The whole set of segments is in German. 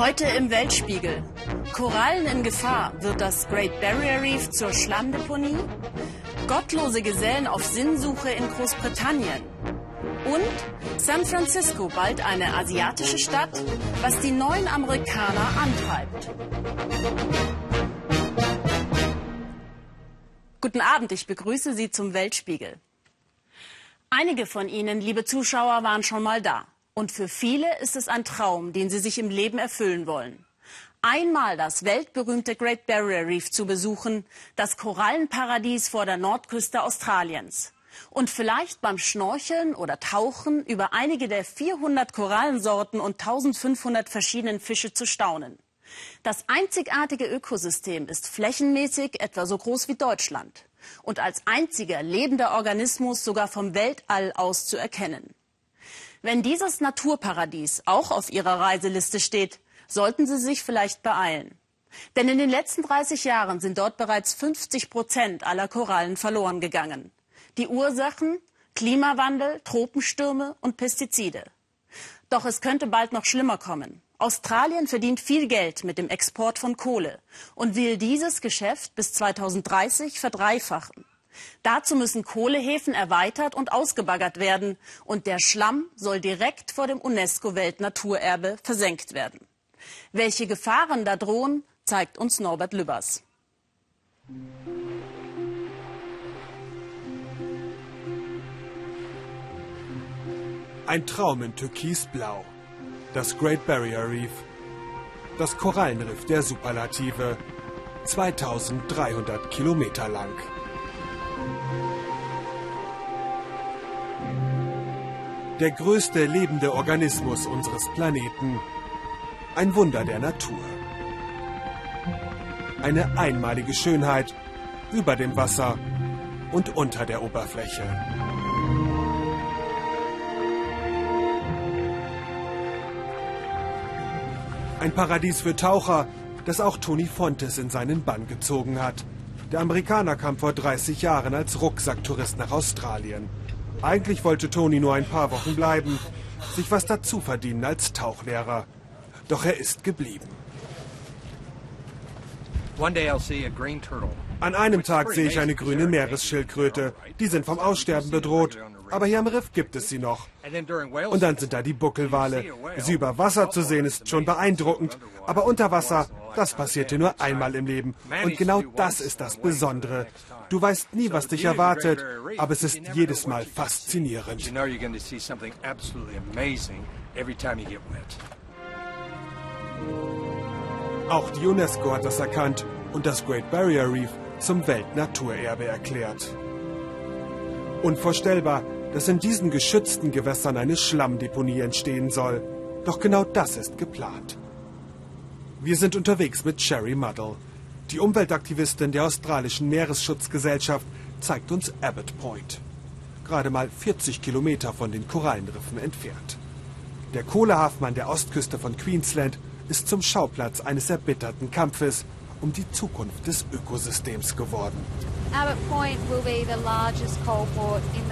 Heute im Weltspiegel. Korallen in Gefahr. Wird das Great Barrier Reef zur Schlammdeponie? Gottlose Gesellen auf Sinnsuche in Großbritannien. Und San Francisco, bald eine asiatische Stadt, was die neuen Amerikaner antreibt. Guten Abend, ich begrüße Sie zum Weltspiegel. Einige von Ihnen, liebe Zuschauer, waren schon mal da. Und für viele ist es ein Traum, den sie sich im Leben erfüllen wollen. Einmal das weltberühmte Great Barrier Reef zu besuchen, das Korallenparadies vor der Nordküste Australiens. Und vielleicht beim Schnorcheln oder Tauchen über einige der 400 Korallensorten und 1500 verschiedenen Fische zu staunen. Das einzigartige Ökosystem ist flächenmäßig etwa so groß wie Deutschland und als einziger lebender Organismus sogar vom Weltall aus zu erkennen. Wenn dieses Naturparadies auch auf Ihrer Reiseliste steht, sollten Sie sich vielleicht beeilen. Denn in den letzten 30 Jahren sind dort bereits 50 Prozent aller Korallen verloren gegangen. Die Ursachen? Klimawandel, Tropenstürme und Pestizide. Doch es könnte bald noch schlimmer kommen. Australien verdient viel Geld mit dem Export von Kohle und will dieses Geschäft bis 2030 verdreifachen. Dazu müssen Kohlehäfen erweitert und ausgebaggert werden und der Schlamm soll direkt vor dem UNESCO-Weltnaturerbe versenkt werden. Welche Gefahren da drohen, zeigt uns Norbert Lübbers. Ein Traum in Türkisblau. Das Great Barrier Reef. Das Korallenriff der Superlative. 2300 Kilometer lang. Der größte lebende Organismus unseres Planeten. Ein Wunder der Natur. Eine einmalige Schönheit über dem Wasser und unter der Oberfläche. Ein Paradies für Taucher, das auch Tony Fontes in seinen Bann gezogen hat. Der Amerikaner kam vor 30 Jahren als Rucksacktourist nach Australien. Eigentlich wollte Toni nur ein paar Wochen bleiben, sich was dazu verdienen als Tauchlehrer. Doch er ist geblieben. An einem Tag sehe ich eine grüne Meeresschildkröte. Die sind vom Aussterben bedroht. Aber hier am Riff gibt es sie noch. Und dann sind da die Buckelwale. Sie über Wasser zu sehen ist schon beeindruckend. Aber unter Wasser, das passiert dir nur einmal im Leben. Und genau das ist das Besondere. Du weißt nie, was dich erwartet, aber es ist jedes Mal faszinierend. Auch die UNESCO hat das erkannt und das Great Barrier Reef zum Weltnaturerbe erklärt. Unvorstellbar, dass in diesen geschützten Gewässern eine Schlammdeponie entstehen soll. Doch genau das ist geplant. Wir sind unterwegs mit Sherry Muddle. Die Umweltaktivistin der australischen Meeresschutzgesellschaft zeigt uns Abbott Point. Gerade mal 40 Kilometer von den Korallenriffen entfernt. Der Kohlehafen an der Ostküste von Queensland ist zum Schauplatz eines erbitterten Kampfes um die Zukunft des Ökosystems geworden.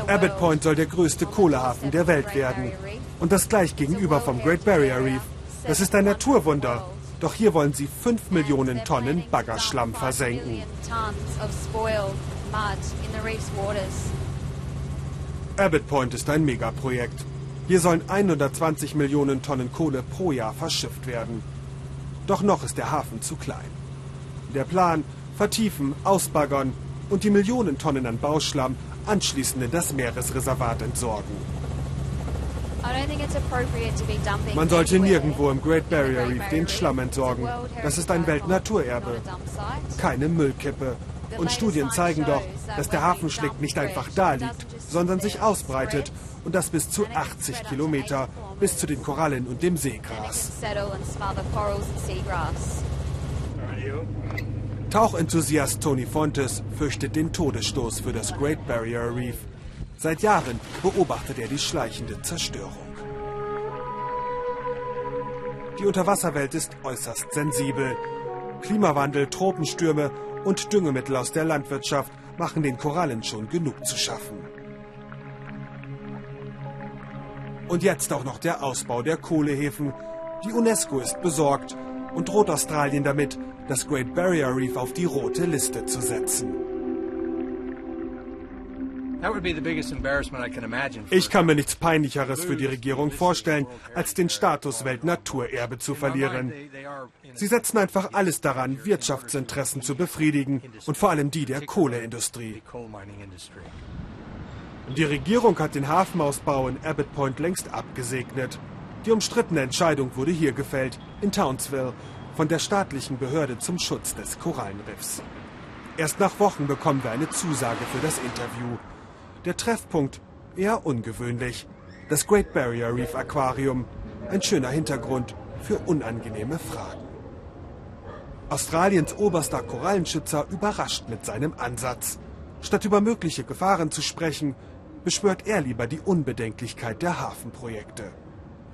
Abbott Point soll der größte Kohlehafen der Welt werden. Und das gleich gegenüber vom Great Barrier Reef. Das ist ein Naturwunder. Doch hier wollen sie 5 Millionen Tonnen Baggerschlamm versenken. Abbott Point ist ein Megaprojekt. Hier sollen 120 Millionen Tonnen Kohle pro Jahr verschifft werden. Doch noch ist der Hafen zu klein. Der Plan, vertiefen, ausbaggern und die Millionen Tonnen an Bauschlamm anschließend in das Meeresreservat entsorgen. Man sollte nirgendwo im Great Barrier Reef den Schlamm entsorgen. Das ist ein Weltnaturerbe. Keine Müllkippe. Und Studien zeigen doch, dass der Hafenschlick nicht einfach da liegt, sondern sich ausbreitet und das bis zu 80 Kilometer bis zu den Korallen und dem Seegras. Tauchenthusiast Tony Fontes fürchtet den Todesstoß für das Great Barrier Reef. Seit Jahren beobachtet er die schleichende Zerstörung. Die Unterwasserwelt ist äußerst sensibel. Klimawandel, Tropenstürme und Düngemittel aus der Landwirtschaft machen den Korallen schon genug zu schaffen. Und jetzt auch noch der Ausbau der Kohlehäfen, Die UNESCO ist besorgt und droht Australien damit, das Great Barrier Reef auf die rote Liste zu setzen. Ich kann mir nichts Peinlicheres für die Regierung vorstellen, als den Status Weltnaturerbe zu verlieren. Sie setzen einfach alles daran, Wirtschaftsinteressen zu befriedigen und vor allem die der Kohleindustrie. Die Regierung hat den Hafenausbau in Abbott Point längst abgesegnet. Die umstrittene Entscheidung wurde hier gefällt, in Townsville, von der staatlichen Behörde zum Schutz des Korallenriffs. Erst nach Wochen bekommen wir eine Zusage für das Interview. Der Treffpunkt eher ungewöhnlich. Das Great Barrier Reef Aquarium. Ein schöner Hintergrund für unangenehme Fragen. Australiens oberster Korallenschützer überrascht mit seinem Ansatz. Statt über mögliche Gefahren zu sprechen, beschwört er lieber die Unbedenklichkeit der Hafenprojekte.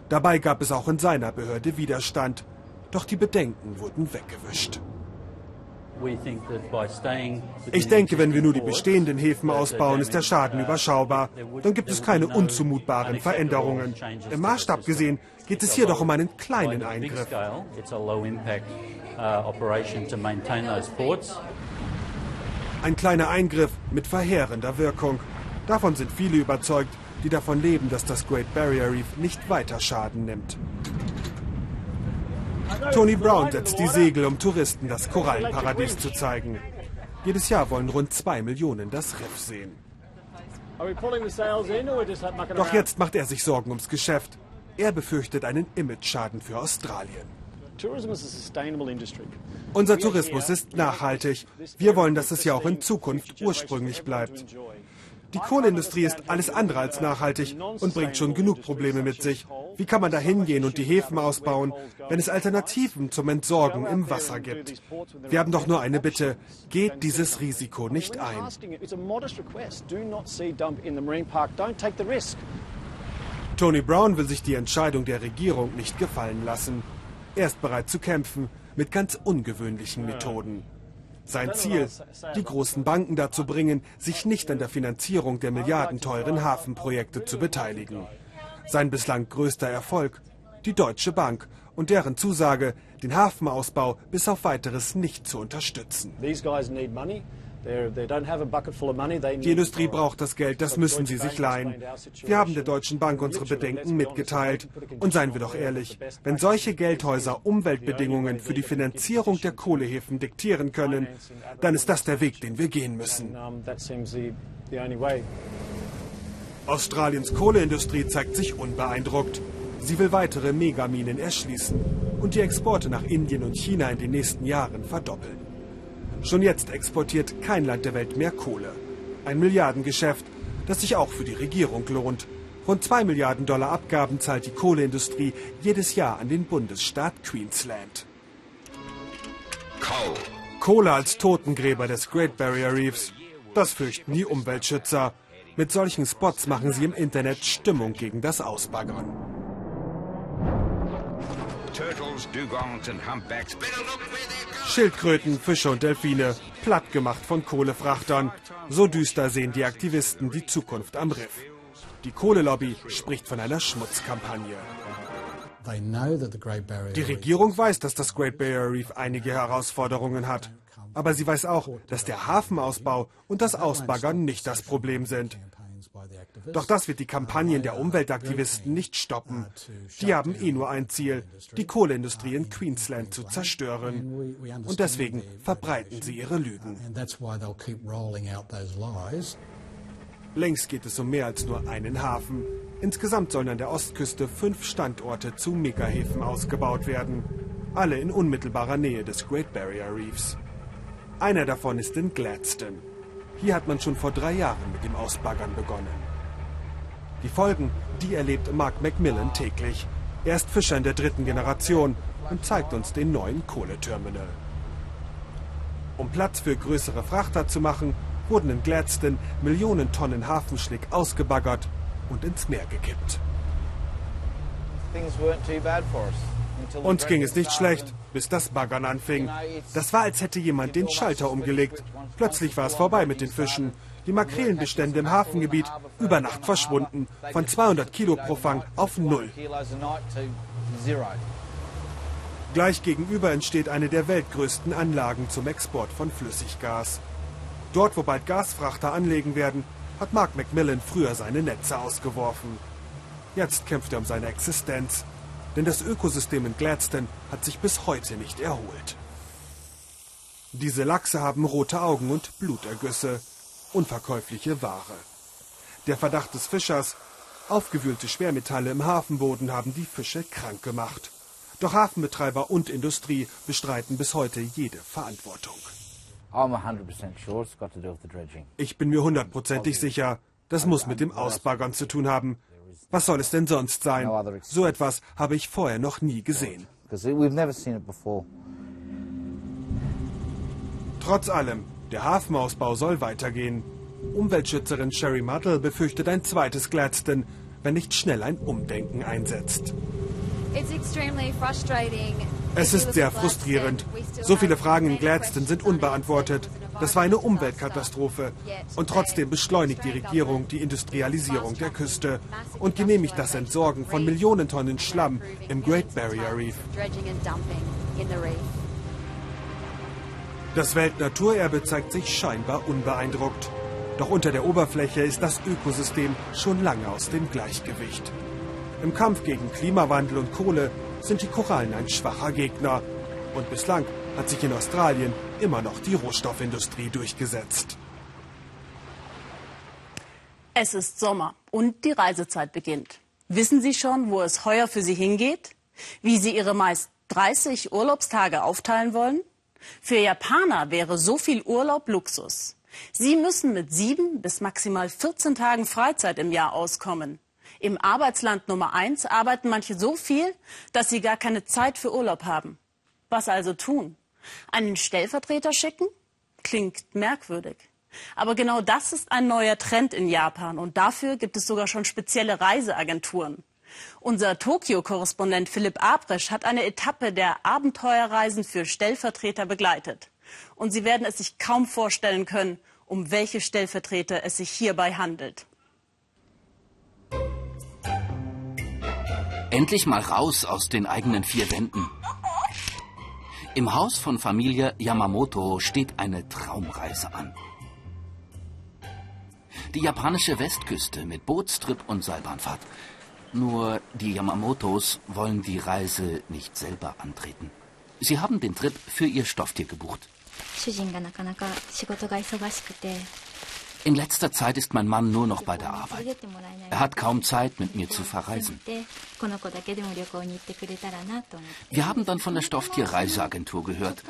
Dabei gab es auch in seiner Behörde Widerstand, doch die Bedenken wurden weggewischt. Ich denke, wenn wir nur die bestehenden Häfen ausbauen, ist der Schaden überschaubar. Dann gibt es keine unzumutbaren Veränderungen. Im Maßstab gesehen geht es hier doch um einen kleinen Eingriff. Ein kleiner Eingriff mit verheerender Wirkung. Davon sind viele überzeugt, die davon leben, dass das Great Barrier Reef nicht weiter Schaden nimmt. Tony Brown setzt die Segel, um Touristen das Korallenparadies zu zeigen. Jedes Jahr wollen rund zwei Millionen das Riff sehen. Doch jetzt macht er sich Sorgen ums Geschäft. Er befürchtet einen Imageschaden für Australien. Unser Tourismus ist nachhaltig. Wir wollen, dass es ja auch in Zukunft ursprünglich bleibt. Die Kohleindustrie ist alles andere als nachhaltig und bringt schon genug Probleme mit sich. Wie kann man da hingehen und die Häfen ausbauen, wenn es Alternativen zum Entsorgen im Wasser gibt? Wir haben doch nur eine Bitte. Geht dieses Risiko nicht ein. Tony Brown will sich die Entscheidung der Regierung nicht gefallen lassen. Er ist bereit zu kämpfen mit ganz ungewöhnlichen Methoden. Sein Ziel, die großen Banken dazu bringen, sich nicht an der Finanzierung der milliardenteuren Hafenprojekte zu beteiligen. Sein bislang größter Erfolg, die Deutsche Bank und deren Zusage, den Hafenausbau bis auf weiteres nicht zu unterstützen. Die Industrie braucht das Geld, das müssen sie sich leihen. Wir haben der Deutschen Bank unsere Bedenken mitgeteilt. Und seien wir doch ehrlich, wenn solche Geldhäuser Umweltbedingungen für die Finanzierung der Kohlehäfen diktieren können, dann ist das der Weg, den wir gehen müssen. Australiens Kohleindustrie zeigt sich unbeeindruckt. Sie will weitere Megaminen erschließen und die Exporte nach Indien und China in den nächsten Jahren verdoppeln. Schon jetzt exportiert kein Land der Welt mehr Kohle. Ein Milliardengeschäft, das sich auch für die Regierung lohnt. Rund 2 Milliarden Dollar Abgaben zahlt die Kohleindustrie jedes Jahr an den Bundesstaat Queensland. Kohle als Totengräber des Great Barrier Reefs. Das fürchten die Umweltschützer. Mit solchen Spots machen sie im Internet Stimmung gegen das Ausbaggern. Schildkröten, Fische und Delfine, platt gemacht von Kohlefrachtern. So düster sehen die Aktivisten die Zukunft am Riff. Die Kohlelobby spricht von einer Schmutzkampagne. Die Regierung weiß, dass das Great Barrier Reef einige Herausforderungen hat. Aber sie weiß auch, dass der Hafenausbau und das Ausbaggern nicht das Problem sind. Doch das wird die Kampagnen der Umweltaktivisten nicht stoppen. Die haben eh nur ein Ziel, die Kohleindustrie in Queensland zu zerstören. Und deswegen verbreiten sie ihre Lügen. Längst geht es um mehr als nur einen Hafen. Insgesamt sollen an der Ostküste fünf Standorte zu Megahäfen ausgebaut werden. Alle in unmittelbarer Nähe des Great Barrier Reefs. Einer davon ist in Gladstone. Hier hat man schon vor drei Jahren mit dem Ausbaggern begonnen. Die Folgen, die erlebt Mark Macmillan täglich. Er ist Fischer in der dritten Generation und zeigt uns den neuen Kohleterminal. Um Platz für größere Frachter zu machen, wurden in Gladstone Millionen Tonnen Hafenschlick ausgebaggert und ins Meer gekippt. Uns ging es nicht schlecht, bis das Baggern anfing. Das war, als hätte jemand den Schalter umgelegt. Plötzlich war es vorbei mit den Fischen die Makrelenbestände im Hafengebiet über Nacht verschwunden, von 200 Kilo pro Fang auf null. Gleich gegenüber entsteht eine der weltgrößten Anlagen zum Export von Flüssiggas. Dort, wo bald Gasfrachter anlegen werden, hat Mark Macmillan früher seine Netze ausgeworfen. Jetzt kämpft er um seine Existenz, denn das Ökosystem in Gladstone hat sich bis heute nicht erholt. Diese Lachse haben rote Augen und Blutergüsse, unverkäufliche Ware. Der Verdacht des Fischers, aufgewühlte Schwermetalle im Hafenboden haben die Fische krank gemacht. Doch Hafenbetreiber und Industrie bestreiten bis heute jede Verantwortung. Ich bin mir hundertprozentig sicher, das muss mit dem Ausbaggern zu tun haben. Was soll es denn sonst sein? So etwas habe ich vorher noch nie gesehen. Trotz allem, der Hafenausbau soll weitergehen. Umweltschützerin Sherry Muddle befürchtet ein zweites Gladstone, wenn nicht schnell ein Umdenken einsetzt. Es ist sehr frustrierend. So viele Fragen in Gladstone sind unbeantwortet. Das war eine Umweltkatastrophe. Und trotzdem beschleunigt die Regierung die Industrialisierung der Küste und genehmigt das Entsorgen von Millionen Tonnen Schlamm im Great Barrier Reef. Das Weltnaturerbe zeigt sich scheinbar unbeeindruckt. Doch unter der Oberfläche ist das Ökosystem schon lange aus dem Gleichgewicht. Im Kampf gegen Klimawandel und Kohle sind die Korallen ein schwacher Gegner. Und bislang hat sich in Australien immer noch die Rohstoffindustrie durchgesetzt. Es ist Sommer und die Reisezeit beginnt. Wissen Sie schon, wo es heuer für Sie hingeht? Wie Sie Ihre meist 30 Urlaubstage aufteilen wollen? Für Japaner wäre so viel Urlaub Luxus. Sie müssen mit sieben bis maximal 14 Tagen Freizeit im Jahr auskommen. Im Arbeitsland Nummer eins arbeiten manche so viel, dass sie gar keine Zeit für Urlaub haben. Was also tun? Einen Stellvertreter schicken? Klingt merkwürdig. Aber genau das ist ein neuer Trend in Japan und dafür gibt es sogar schon spezielle Reiseagenturen. Unser Tokio-Korrespondent Philipp Abresch hat eine Etappe der Abenteuerreisen für Stellvertreter begleitet. Und Sie werden es sich kaum vorstellen können, um welche Stellvertreter es sich hierbei handelt. Endlich mal raus aus den eigenen vier Wänden. Im Haus von Familie Yamamoto steht eine Traumreise an. Die japanische Westküste mit Bootstrip und Seilbahnfahrt. Nur die Yamamotos wollen die Reise nicht selber antreten. Sie haben den Trip für ihr Stofftier gebucht. In letzter Zeit ist mein Mann nur noch bei der Arbeit. Er hat kaum Zeit, mit mir zu verreisen. Wir haben dann von der Stofftierreiseagentur gehört.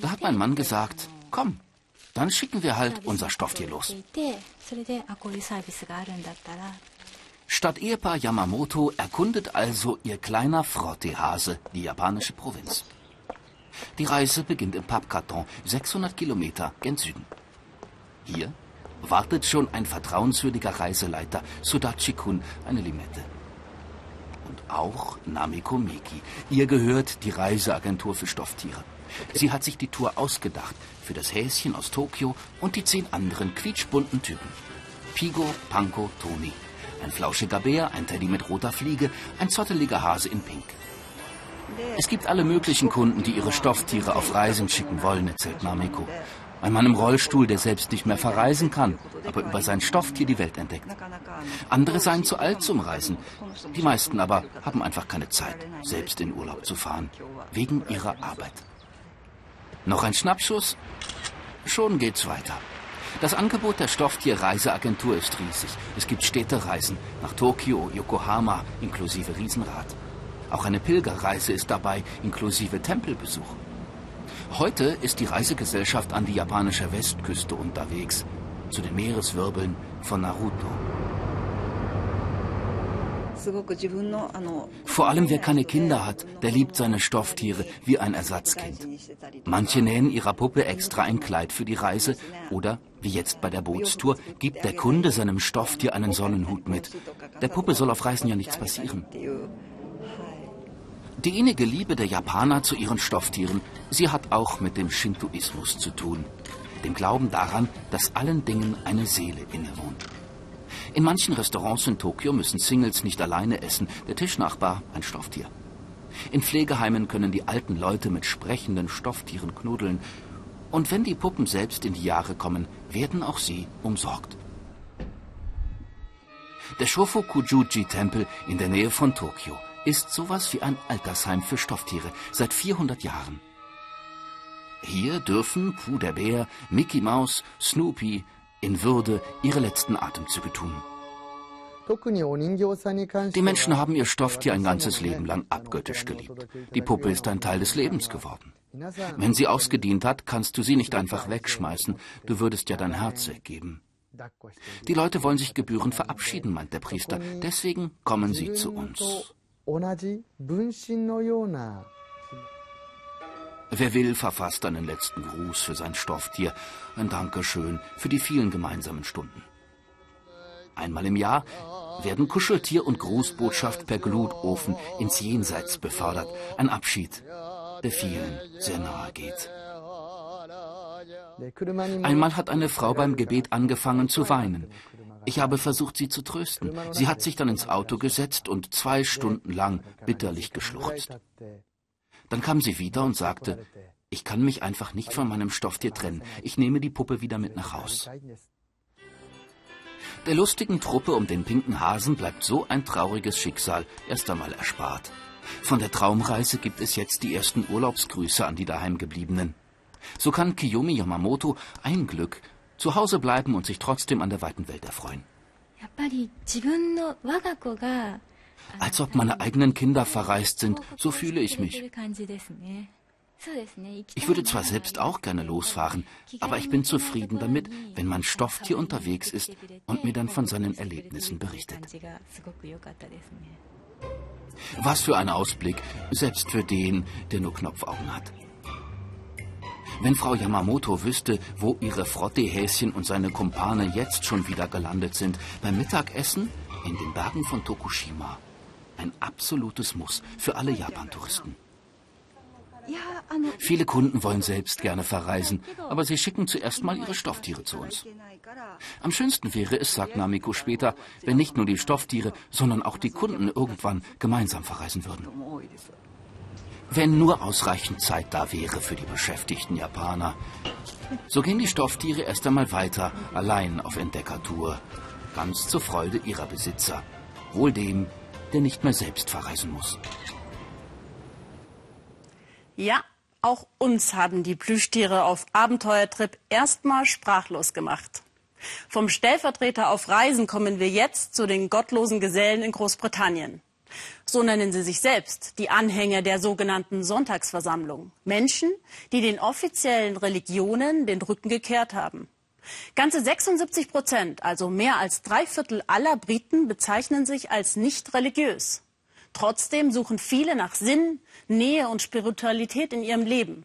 Da hat mein Mann gesagt, komm, dann schicken wir halt unser Stofftier los. Stadt Ehepaar Yamamoto erkundet also ihr kleiner Frottehase die japanische Provinz. Die Reise beginnt im Pappkarton, 600 Kilometer gen Süden. Hier wartet schon ein vertrauenswürdiger Reiseleiter, Sudachi-kun, eine Limette. Und auch Namiko Miki. Ihr gehört die Reiseagentur für Stofftiere. Sie hat sich die Tour ausgedacht für das Häschen aus Tokio und die zehn anderen quietschbunten Typen. Pigo, Panko, Toni. Ein flauschiger Bär, ein Teddy mit roter Fliege, ein zotteliger Hase in Pink. Es gibt alle möglichen Kunden, die ihre Stofftiere auf Reisen schicken wollen, erzählt Namiko. Ein Mann im Rollstuhl, der selbst nicht mehr verreisen kann, aber über sein Stofftier die Welt entdeckt. Andere seien zu alt zum Reisen. Die meisten aber haben einfach keine Zeit, selbst in Urlaub zu fahren, wegen ihrer Arbeit. Noch ein Schnappschuss? Schon geht's weiter. Das Angebot der Stofftierreiseagentur ist riesig. Es gibt Städtereisen nach Tokio, Yokohama, inklusive Riesenrad. Auch eine Pilgerreise ist dabei, inklusive Tempelbesuch. Heute ist die Reisegesellschaft an die japanische Westküste unterwegs, zu den Meereswirbeln von Naruto. Vor allem wer keine Kinder hat, der liebt seine Stofftiere wie ein Ersatzkind. Manche nähen ihrer Puppe extra ein Kleid für die Reise oder, wie jetzt bei der Bootstour, gibt der Kunde seinem Stofftier einen Sonnenhut mit. Der Puppe soll auf Reisen ja nichts passieren. Die innige Liebe der Japaner zu ihren Stofftieren, sie hat auch mit dem Shintoismus zu tun. Dem Glauben daran, dass allen Dingen eine Seele innewohnt. In manchen Restaurants in Tokio müssen Singles nicht alleine essen, der Tischnachbar ein Stofftier. In Pflegeheimen können die alten Leute mit sprechenden Stofftieren knuddeln. Und wenn die Puppen selbst in die Jahre kommen, werden auch sie umsorgt. Der Shofukujuji-Tempel in der Nähe von Tokio ist sowas wie ein Altersheim für Stofftiere seit 400 Jahren. Hier dürfen Puh der Bär, Mickey Mouse, Snoopy in Würde ihre letzten Atemzüge tun. Die Menschen haben ihr Stofftier ein ganzes Leben lang abgöttisch geliebt. Die Puppe ist ein Teil des Lebens geworden. Wenn sie ausgedient hat, kannst du sie nicht einfach wegschmeißen. Du würdest ja dein Herz weggeben. Die Leute wollen sich gebührend verabschieden, meint der Priester. Deswegen kommen sie zu uns. Wer will, verfasst einen letzten Gruß für sein Stofftier, ein Dankeschön für die vielen gemeinsamen Stunden. Einmal im Jahr werden Kuscheltier und Grußbotschaft per Glutofen ins Jenseits befördert. Ein Abschied, der vielen sehr nahe geht. Einmal hat eine Frau beim Gebet angefangen zu weinen. Ich habe versucht, sie zu trösten. Sie hat sich dann ins Auto gesetzt und zwei Stunden lang bitterlich geschluchzt. Dann kam sie wieder und sagte, ich kann mich einfach nicht von meinem Stofftier trennen. Ich nehme die Puppe wieder mit nach Haus. Der lustigen Truppe um den pinken Hasen bleibt so ein trauriges Schicksal erst einmal erspart. Von der Traumreise gibt es jetzt die ersten Urlaubsgrüße an die daheimgebliebenen. So kann Kiyomi Yamamoto ein Glück zu Hause bleiben und sich trotzdem an der weiten Welt erfreuen. Als ob meine eigenen Kinder verreist sind, so fühle ich mich. Ich würde zwar selbst auch gerne losfahren, aber ich bin zufrieden damit, wenn mein Stofftier unterwegs ist und mir dann von seinen Erlebnissen berichtet. Was für ein Ausblick, selbst für den, der nur Knopfaugen hat. Wenn Frau Yamamoto wüsste, wo ihre Frottehäschen und seine Kumpane jetzt schon wieder gelandet sind, beim Mittagessen in den Bergen von Tokushima. Ein absolutes Muss für alle Japan-Touristen. Viele Kunden wollen selbst gerne verreisen, aber sie schicken zuerst mal ihre Stofftiere zu uns. Am schönsten wäre es, sagt Namiko später, wenn nicht nur die Stofftiere, sondern auch die Kunden irgendwann gemeinsam verreisen würden. Wenn nur ausreichend Zeit da wäre für die beschäftigten Japaner. So gehen die Stofftiere erst einmal weiter, allein auf Entdeckertour. Ganz zur Freude ihrer Besitzer. Wohl dem, der nicht mehr selbst verreisen muss. Ja, auch uns haben die Plüschtiere auf Abenteuertrip erstmal sprachlos gemacht. Vom Stellvertreter auf Reisen kommen wir jetzt zu den gottlosen Gesellen in Großbritannien. So nennen sie sich selbst, die Anhänger der sogenannten Sonntagsversammlung. Menschen, die den offiziellen Religionen den Rücken gekehrt haben. Ganze 76 Prozent, also mehr als drei Viertel aller Briten, bezeichnen sich als nicht religiös. Trotzdem suchen viele nach Sinn, Nähe und Spiritualität in ihrem Leben.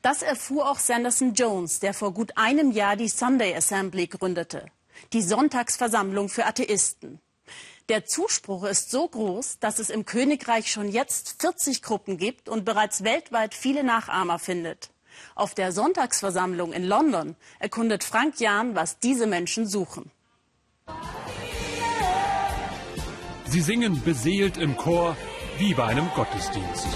Das erfuhr auch Sanderson Jones, der vor gut einem Jahr die Sunday Assembly gründete, die Sonntagsversammlung für Atheisten. Der Zuspruch ist so groß, dass es im Königreich schon jetzt 40 Gruppen gibt und bereits weltweit viele Nachahmer findet. Auf der Sonntagsversammlung in London erkundet Frank Jahn, was diese Menschen suchen. Sie singen beseelt im Chor wie bei einem Gottesdienst.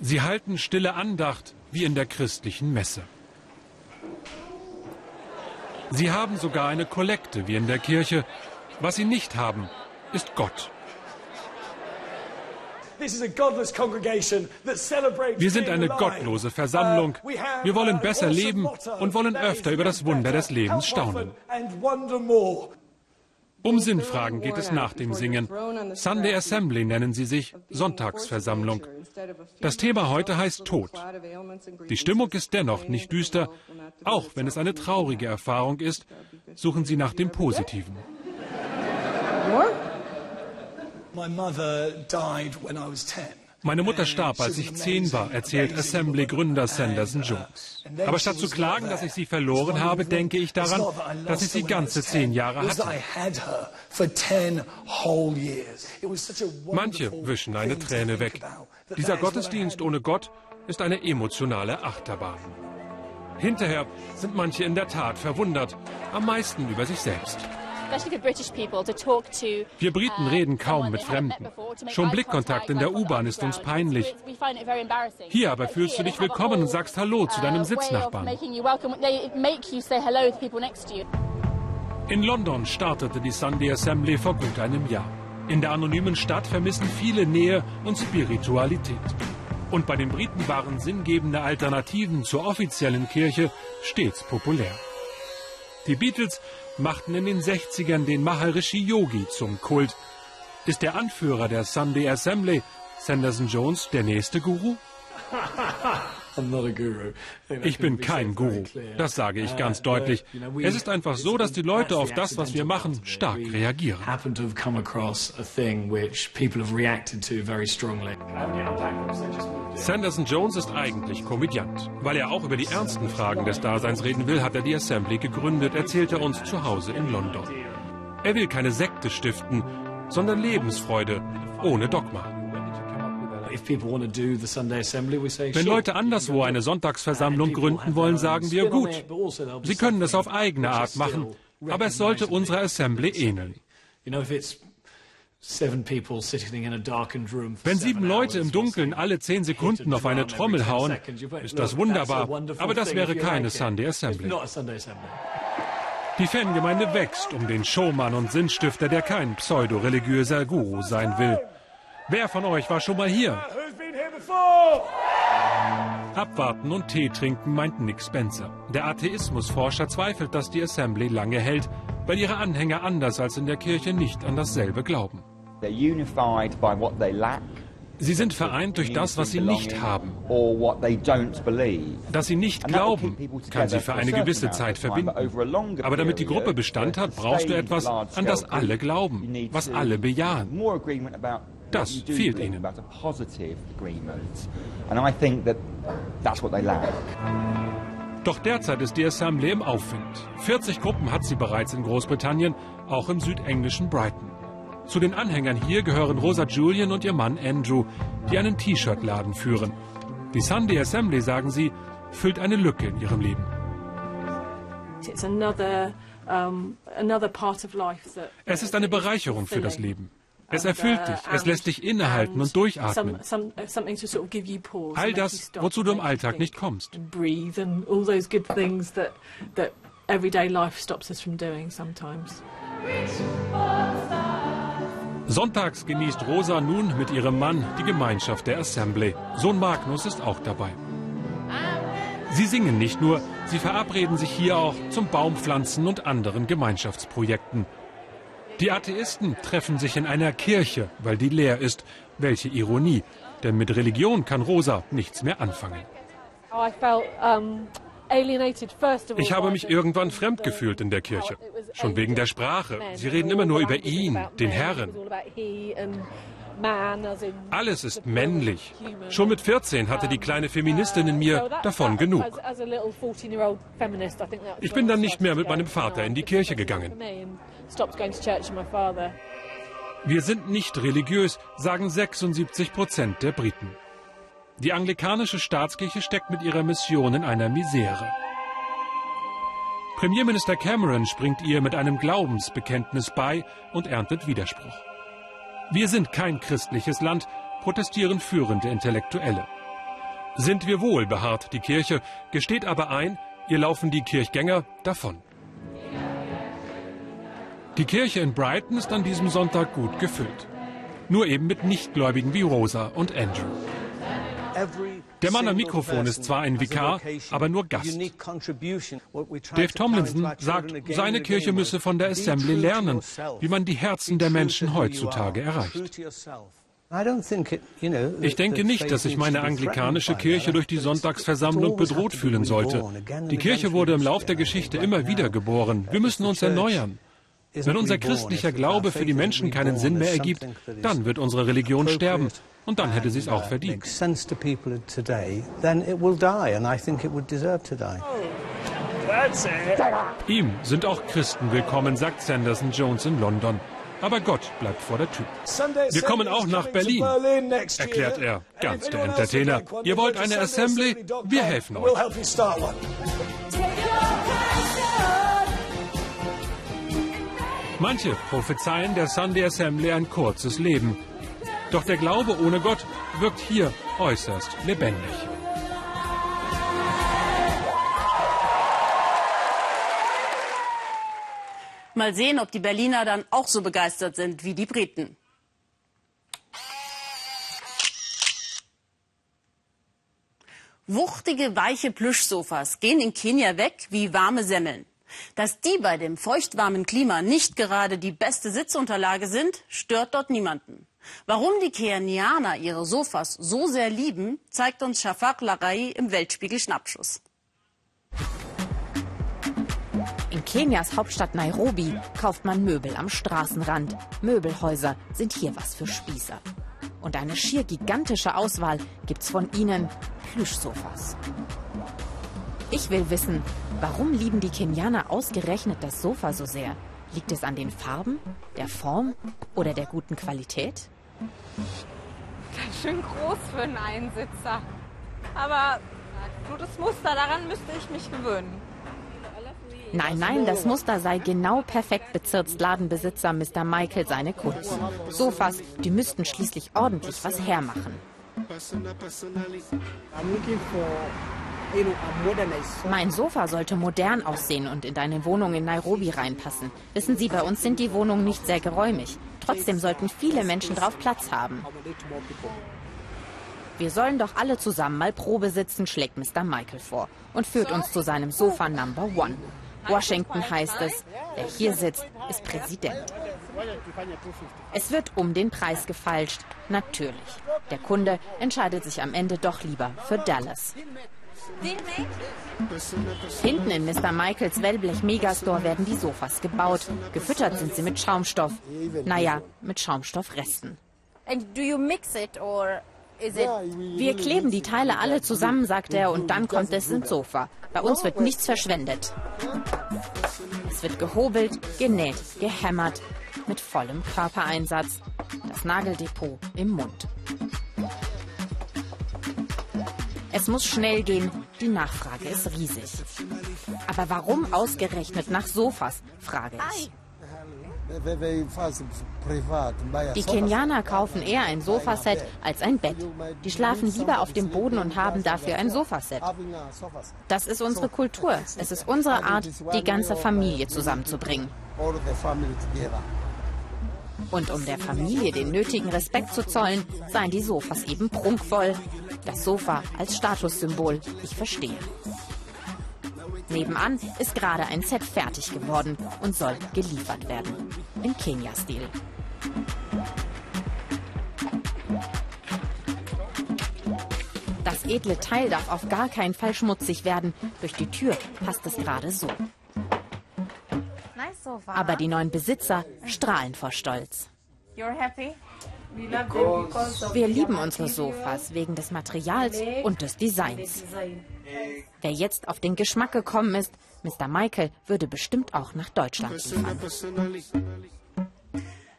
Sie halten stille Andacht wie in der christlichen Messe. Sie haben sogar eine Kollekte wie in der Kirche. Was sie nicht haben, ist Gott. Wir sind eine gottlose Versammlung. Uh, Wir wollen besser leben und wollen öfter über das Wunder des Lebens staunen. Um Sinnfragen geht es nach dem Singen. Sunday Assembly nennen sie sich, Sonntagsversammlung. Das Thema heute heißt Tod. Die Stimmung ist dennoch nicht düster. Auch wenn es eine traurige Erfahrung ist, suchen sie nach dem Positiven. Meine Mutter starb, als ich zehn war, erzählt Assembly-Gründer Sanderson Jones. Aber statt zu klagen, dass ich sie verloren habe, denke ich daran, dass ich sie ganze zehn Jahre hatte. Manche wischen eine Träne weg. Dieser Gottesdienst ohne Gott ist eine emotionale Achterbahn. Hinterher sind manche in der Tat verwundert, am meisten über sich selbst. Wir Briten reden kaum mit Fremden. Schon Blickkontakt in der U-Bahn ist uns peinlich. Hier aber fühlst du dich willkommen und sagst Hallo zu deinem Sitznachbarn. In London startete die Sunday Assembly vor gut einem Jahr. In der anonymen Stadt vermissen viele Nähe und Spiritualität. Und bei den Briten waren sinngebende Alternativen zur offiziellen Kirche stets populär. Die Beatles machten in den 60ern den Maharishi Yogi zum Kult. Ist der Anführer der Sunday Assembly, Sanderson Jones, der nächste Guru? Ich bin kein Guru, das sage ich ganz uh, deutlich. Es ist einfach so, dass die Leute auf das, was wir machen, stark reagieren. Sanderson Jones ist eigentlich Komödiant. Weil er auch über die ernsten Fragen des Daseins reden will, hat er die Assembly gegründet, erzählt er uns zu Hause in London. Er will keine Sekte stiften, sondern Lebensfreude ohne Dogma. Wenn Leute anderswo eine Sonntagsversammlung gründen wollen, sagen wir gut. Also Sie können es auf eigene Art machen, aber es sollte unserer Assembly ähneln. Wenn sieben Leute im Dunkeln alle zehn Sekunden auf eine Trommel hauen, ist das wunderbar, aber das wäre keine Sunday Assembly. Die Fangemeinde wächst um den Showmann und Sinnstifter, der kein pseudo-religiöser Guru sein will. Wer von euch war schon mal hier? Abwarten und Tee trinken meint Nick Spencer. Der Atheismusforscher zweifelt, dass die Assembly lange hält, weil ihre Anhänger anders als in der Kirche nicht an dasselbe glauben. Sie sind vereint durch das, was sie nicht haben. Dass sie nicht glauben, kann sie für eine gewisse Zeit verbinden. Aber damit die Gruppe Bestand hat, brauchst du etwas, an das alle glauben, was alle bejahen. Das fehlt ihnen. Doch derzeit ist die Assembly im Aufwind. 40 Gruppen hat sie bereits in Großbritannien, auch im südenglischen Brighton. Zu den Anhängern hier gehören Rosa Julian und ihr Mann Andrew, die einen T-Shirt-Laden führen. Die Sunday Assembly, sagen sie, füllt eine Lücke in ihrem Leben. Es ist eine Bereicherung für das Leben. Es erfüllt dich, es lässt dich innehalten und durchatmen. All das, wozu du im Alltag nicht kommst. Sonntags genießt Rosa nun mit ihrem Mann die Gemeinschaft der Assembly. Sohn Magnus ist auch dabei. Sie singen nicht nur, sie verabreden sich hier auch zum Baumpflanzen und anderen Gemeinschaftsprojekten. Die Atheisten treffen sich in einer Kirche, weil die leer ist. Welche Ironie, denn mit Religion kann Rosa nichts mehr anfangen. Ich habe mich irgendwann fremd gefühlt in der Kirche. Schon wegen der Sprache. Sie reden immer nur über ihn, den Herrn. Alles ist männlich. Schon mit 14 hatte die kleine Feministin in mir davon genug. Ich bin dann nicht mehr mit meinem Vater in die Kirche gegangen. Wir sind nicht religiös, sagen 76 Prozent der Briten. Die anglikanische Staatskirche steckt mit ihrer Mission in einer Misere. Premierminister Cameron springt ihr mit einem Glaubensbekenntnis bei und erntet Widerspruch. Wir sind kein christliches Land, protestieren führende Intellektuelle. Sind wir wohl, beharrt die Kirche, gesteht aber ein, ihr laufen die Kirchgänger davon. Die Kirche in Brighton ist an diesem Sonntag gut gefüllt. Nur eben mit Nichtgläubigen wie Rosa und Andrew. Der Mann am Mikrofon ist zwar ein Vikar, aber nur Gast. Dave Tomlinson sagt, seine Kirche müsse von der Assembly lernen, wie man die Herzen der Menschen heutzutage erreicht. Ich denke nicht, dass sich meine anglikanische Kirche durch die Sonntagsversammlung bedroht fühlen sollte. Die Kirche wurde im Lauf der Geschichte immer wieder geboren. Wir müssen uns erneuern. Wenn unser christlicher Glaube für die Menschen keinen Sinn mehr ergibt, dann wird unsere Religion sterben. Und dann hätte sie es auch verdient. Ihm sind auch Christen willkommen, sagt Sanderson Jones in London. Aber Gott bleibt vor der Tür. Wir kommen auch nach Berlin, erklärt er, ganz der Entertainer. Ihr wollt eine Assembly? Wir helfen euch. Manche prophezeien der Sunday Assembly ein kurzes Leben. Doch der Glaube ohne Gott wirkt hier äußerst lebendig. Mal sehen, ob die Berliner dann auch so begeistert sind wie die Briten. Wuchtige, weiche Plüschsofas gehen in Kenia weg wie warme Semmeln. Dass die bei dem feuchtwarmen Klima nicht gerade die beste Sitzunterlage sind, stört dort niemanden. Warum die Kenianer ihre Sofas so sehr lieben, zeigt uns Shafak Larai im Weltspiegel Schnappschuss. In Kenias Hauptstadt Nairobi kauft man Möbel am Straßenrand. Möbelhäuser sind hier was für Spießer. Und eine schier gigantische Auswahl gibt's von ihnen Plüschsofas. Ich will wissen, warum lieben die Kenianer ausgerechnet das Sofa so sehr? Liegt es an den Farben, der Form oder der guten Qualität? Ganz schön groß für einen Einsitzer. Aber gutes Muster, daran müsste ich mich gewöhnen. Nein, nein, das Muster sei genau perfekt, bezirzt Ladenbesitzer Mr. Michael seine Kunst. Sofas, die müssten schließlich ordentlich was hermachen. Mein Sofa sollte modern aussehen und in deine Wohnung in Nairobi reinpassen. Wissen Sie, bei uns sind die Wohnungen nicht sehr geräumig. Trotzdem sollten viele Menschen drauf Platz haben. Wir sollen doch alle zusammen mal Probe sitzen, schlägt Mr. Michael vor und führt uns zu seinem Sofa Number One. Washington heißt es, wer hier sitzt, ist Präsident. Es wird um den Preis gefalscht. Natürlich. Der Kunde entscheidet sich am Ende doch lieber für Dallas. Hinten in Mr. Michaels Wellblech Megastore werden die Sofas gebaut. Gefüttert sind sie mit Schaumstoff. Naja, mit Schaumstoffresten. Wir kleben die Teile alle zusammen, sagt er, und dann kommt es ins Sofa. Bei uns wird nichts verschwendet. Es wird gehobelt, genäht, gehämmert, mit vollem Körpereinsatz. Das Nageldepot im Mund. Es muss schnell gehen, die Nachfrage ist riesig. Aber warum ausgerechnet nach Sofas, frage ich. Die Kenianer kaufen eher ein Sofaset als ein Bett. Die schlafen lieber auf dem Boden und haben dafür ein Sofaset. Das ist unsere Kultur. Es ist unsere Art, die ganze Familie zusammenzubringen. Und um der Familie den nötigen Respekt zu zollen, seien die Sofas eben prunkvoll. Das Sofa als Statussymbol. Ich verstehe. Nebenan ist gerade ein Set fertig geworden und soll geliefert werden. Im Kenia-Stil. Das edle Teil darf auf gar keinen Fall schmutzig werden. Durch die Tür passt es gerade so. Aber die neuen Besitzer strahlen vor Stolz. Wir lieben unsere Sofas wegen des Materials und des Designs. Wer jetzt auf den Geschmack gekommen ist, Mr. Michael würde bestimmt auch nach Deutschland liefern.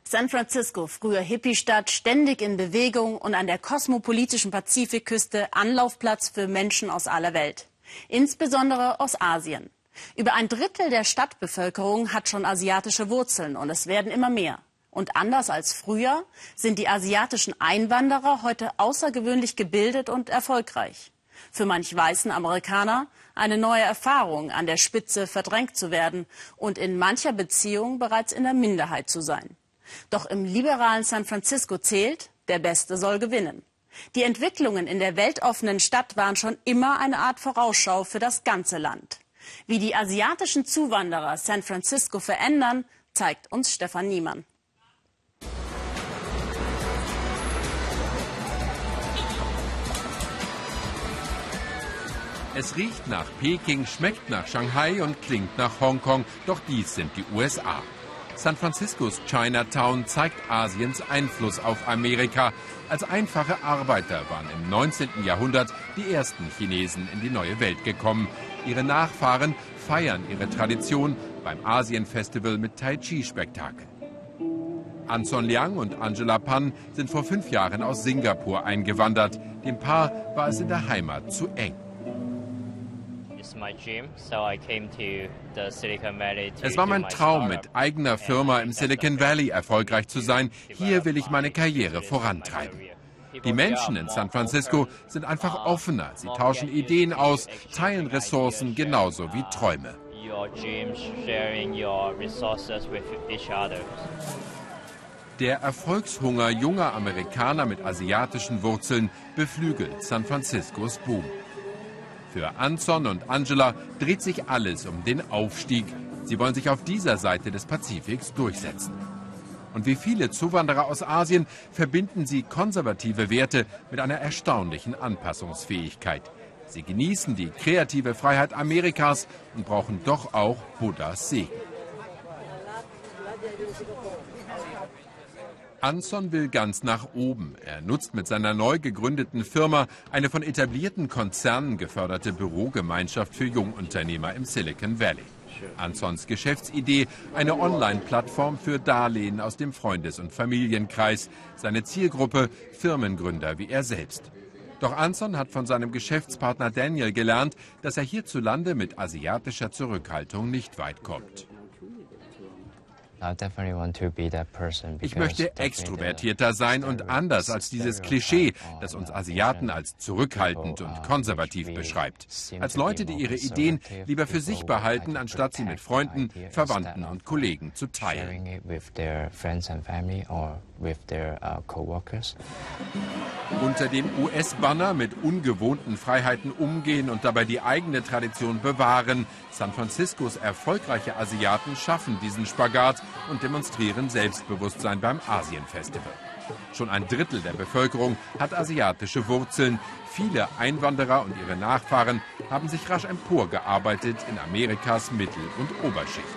San Francisco, früher Hippie-Stadt, ständig in Bewegung und an der kosmopolitischen Pazifikküste Anlaufplatz für Menschen aus aller Welt, insbesondere aus Asien. Über ein Drittel der Stadtbevölkerung hat schon asiatische Wurzeln und es werden immer mehr. Und anders als früher sind die asiatischen Einwanderer heute außergewöhnlich gebildet und erfolgreich. Für manch weißen Amerikaner eine neue Erfahrung, an der Spitze verdrängt zu werden und in mancher Beziehung bereits in der Minderheit zu sein. Doch im liberalen San Francisco zählt, der Beste soll gewinnen. Die Entwicklungen in der weltoffenen Stadt waren schon immer eine Art Vorausschau für das ganze Land. Wie die asiatischen Zuwanderer San Francisco verändern, zeigt uns Stefan Niemann. Es riecht nach Peking, schmeckt nach Shanghai und klingt nach Hongkong, doch dies sind die USA. San Franciscos Chinatown zeigt Asiens Einfluss auf Amerika. Als einfache Arbeiter waren im 19. Jahrhundert die ersten Chinesen in die neue Welt gekommen. Ihre Nachfahren feiern ihre Tradition beim Asien-Festival mit Tai Chi-Spektakel. Anson Liang und Angela Pan sind vor fünf Jahren aus Singapur eingewandert. Dem Paar war es in der Heimat zu eng. Es war mein Traum, mit eigener Firma im Silicon Valley erfolgreich zu sein. Hier will ich meine Karriere vorantreiben. Die Menschen in San Francisco sind einfach offener. Sie tauschen Ideen aus, teilen Ressourcen genauso wie Träume. Der Erfolgshunger junger Amerikaner mit asiatischen Wurzeln beflügelt San Franciscos Boom. Für Anson und Angela dreht sich alles um den Aufstieg. Sie wollen sich auf dieser Seite des Pazifiks durchsetzen. Und wie viele Zuwanderer aus Asien verbinden sie konservative Werte mit einer erstaunlichen Anpassungsfähigkeit. Sie genießen die kreative Freiheit Amerikas und brauchen doch auch Buddhas Segen. Anson will ganz nach oben. Er nutzt mit seiner neu gegründeten Firma eine von etablierten Konzernen geförderte Bürogemeinschaft für Jungunternehmer im Silicon Valley. Ansons Geschäftsidee, eine Online-Plattform für Darlehen aus dem Freundes- und Familienkreis. Seine Zielgruppe Firmengründer wie er selbst. Doch Anson hat von seinem Geschäftspartner Daniel gelernt, dass er hierzulande mit asiatischer Zurückhaltung nicht weit kommt. Ich möchte extrovertierter sein und anders als dieses Klischee, das uns Asiaten als zurückhaltend und uh, konservativ beschreibt. Als Leute, die ihre Ideen lieber für sich behalten, anstatt sie mit Freunden, Verwandten und Kollegen zu teilen. Uh, Unter dem US-Banner mit ungewohnten Freiheiten umgehen und dabei die eigene Tradition bewahren. San Franciscos erfolgreiche Asiaten schaffen diesen Spagat und demonstrieren Selbstbewusstsein beim Asienfestival. Schon ein Drittel der Bevölkerung hat asiatische Wurzeln. Viele Einwanderer und ihre Nachfahren haben sich rasch emporgearbeitet in Amerikas Mittel- und Oberschicht.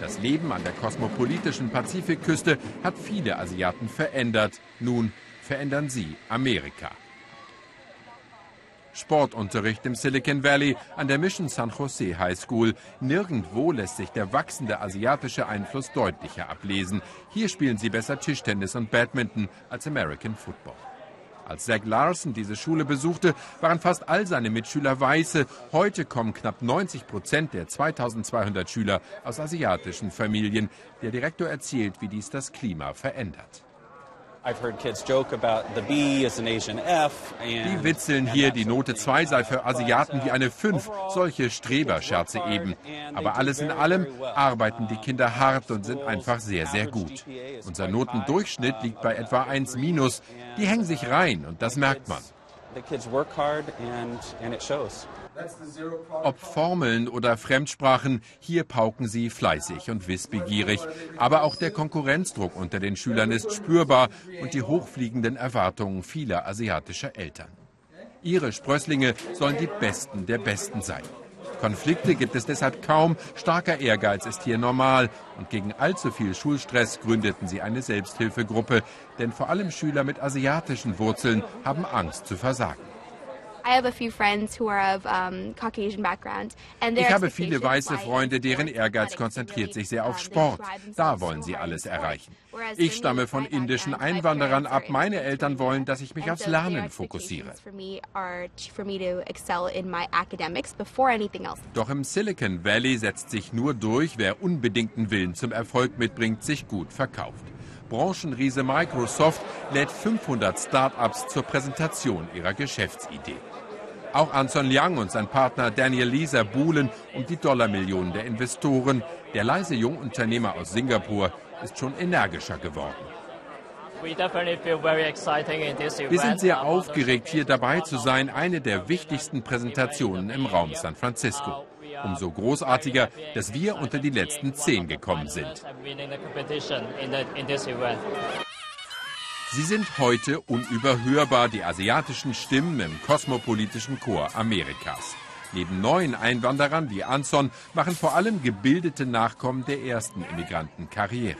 Das Leben an der kosmopolitischen Pazifikküste hat viele Asiaten verändert. Nun verändern sie Amerika. Sportunterricht im Silicon Valley an der Mission San Jose High School. Nirgendwo lässt sich der wachsende asiatische Einfluss deutlicher ablesen. Hier spielen sie besser Tischtennis und Badminton als American Football. Als Zach Larson diese Schule besuchte, waren fast all seine Mitschüler Weiße. Heute kommen knapp 90 Prozent der 2200 Schüler aus asiatischen Familien. Der Direktor erzählt, wie dies das Klima verändert. Die witzeln hier, die Note 2 sei für Asiaten wie eine 5. Solche Streberscherze eben. Aber alles in allem arbeiten die Kinder hart und sind einfach sehr, sehr gut. Unser Notendurchschnitt liegt bei etwa 1 minus. Die hängen sich rein und das merkt man. Ob Formeln oder Fremdsprachen, hier pauken sie fleißig und wissbegierig. Aber auch der Konkurrenzdruck unter den Schülern ist spürbar und die hochfliegenden Erwartungen vieler asiatischer Eltern. Ihre Sprösslinge sollen die Besten der Besten sein. Konflikte gibt es deshalb kaum, starker Ehrgeiz ist hier normal und gegen allzu viel Schulstress gründeten sie eine Selbsthilfegruppe, denn vor allem Schüler mit asiatischen Wurzeln haben Angst zu versagen. Ich habe viele weiße Freunde, deren Ehrgeiz konzentriert sich sehr auf Sport. Da wollen sie alles erreichen. Ich stamme von indischen Einwanderern ab. Meine Eltern wollen, dass ich mich aufs Lernen fokussiere. Doch im Silicon Valley setzt sich nur durch, wer unbedingten Willen zum Erfolg mitbringt, sich gut verkauft. Branchenriese Microsoft lädt 500 Start-ups zur Präsentation ihrer Geschäftsidee. Auch Anson Liang und sein Partner Daniel Lisa buhlen um die Dollarmillionen der Investoren. Der leise Jungunternehmer aus Singapur ist schon energischer geworden. Wir sind sehr aufgeregt, hier dabei zu sein, eine der wichtigsten Präsentationen im Raum San Francisco. Umso großartiger, dass wir unter die letzten zehn gekommen sind. Sie sind heute unüberhörbar die asiatischen Stimmen im kosmopolitischen Chor Amerikas. Neben neuen Einwanderern wie Anson machen vor allem gebildete Nachkommen der ersten Immigranten Karriere.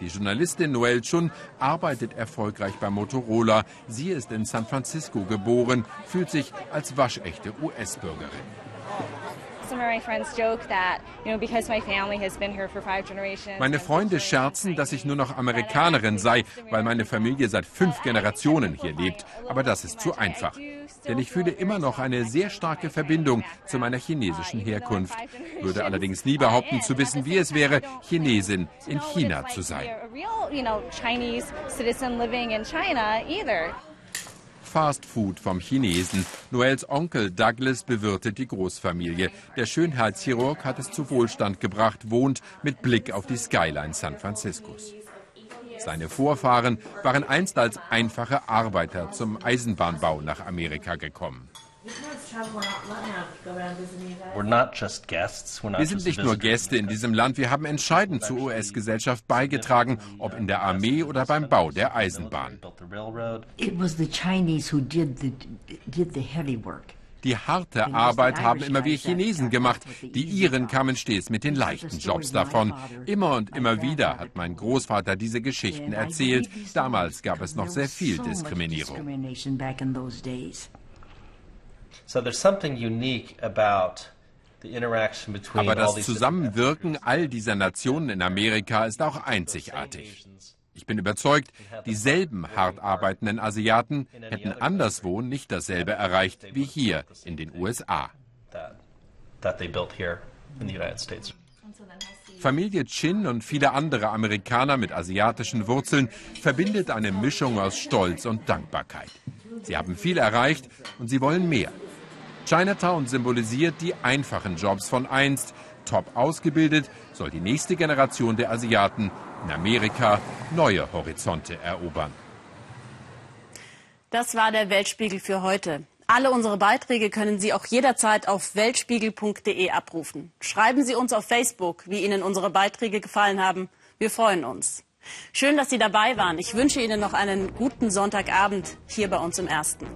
Die Journalistin Noelle Chun arbeitet erfolgreich bei Motorola. Sie ist in San Francisco geboren, fühlt sich als waschechte US-Bürgerin. Meine Freunde scherzen, dass ich nur noch Amerikanerin sei, weil meine Familie seit fünf Generationen hier lebt. Aber das ist zu einfach. Denn ich fühle immer noch eine sehr starke Verbindung zu meiner chinesischen Herkunft. Würde allerdings nie behaupten zu wissen, wie es wäre, Chinesin in China zu sein. Fast Food vom Chinesen. Noels Onkel Douglas bewirtet die Großfamilie. Der Schönheitschirurg hat es zu Wohlstand gebracht, wohnt mit Blick auf die Skyline San Franciscos. Seine Vorfahren waren einst als einfache Arbeiter zum Eisenbahnbau nach Amerika gekommen. Wir sind nicht nur Gäste in diesem Land, wir haben entscheidend zur US-Gesellschaft beigetragen, ob in der Armee oder beim Bau der Eisenbahn. Die harte Arbeit haben immer wir Chinesen gemacht. Die Iren kamen stets mit den leichten Jobs davon. Immer und immer wieder hat mein Großvater diese Geschichten erzählt. Damals gab es noch sehr viel Diskriminierung. Aber das Zusammenwirken all dieser Nationen in Amerika ist auch einzigartig. Ich bin überzeugt, dieselben hart arbeitenden Asiaten hätten anderswo nicht dasselbe erreicht wie hier in den USA. Familie Chin und viele andere Amerikaner mit asiatischen Wurzeln verbindet eine Mischung aus Stolz und Dankbarkeit. Sie haben viel erreicht und sie wollen mehr. Chinatown symbolisiert die einfachen Jobs von einst. Top ausgebildet soll die nächste Generation der Asiaten in Amerika neue Horizonte erobern. Das war der Weltspiegel für heute. Alle unsere Beiträge können Sie auch jederzeit auf weltspiegel.de abrufen. Schreiben Sie uns auf Facebook, wie Ihnen unsere Beiträge gefallen haben. Wir freuen uns. Schön, dass Sie dabei waren. Ich wünsche Ihnen noch einen guten Sonntagabend hier bei uns im Ersten.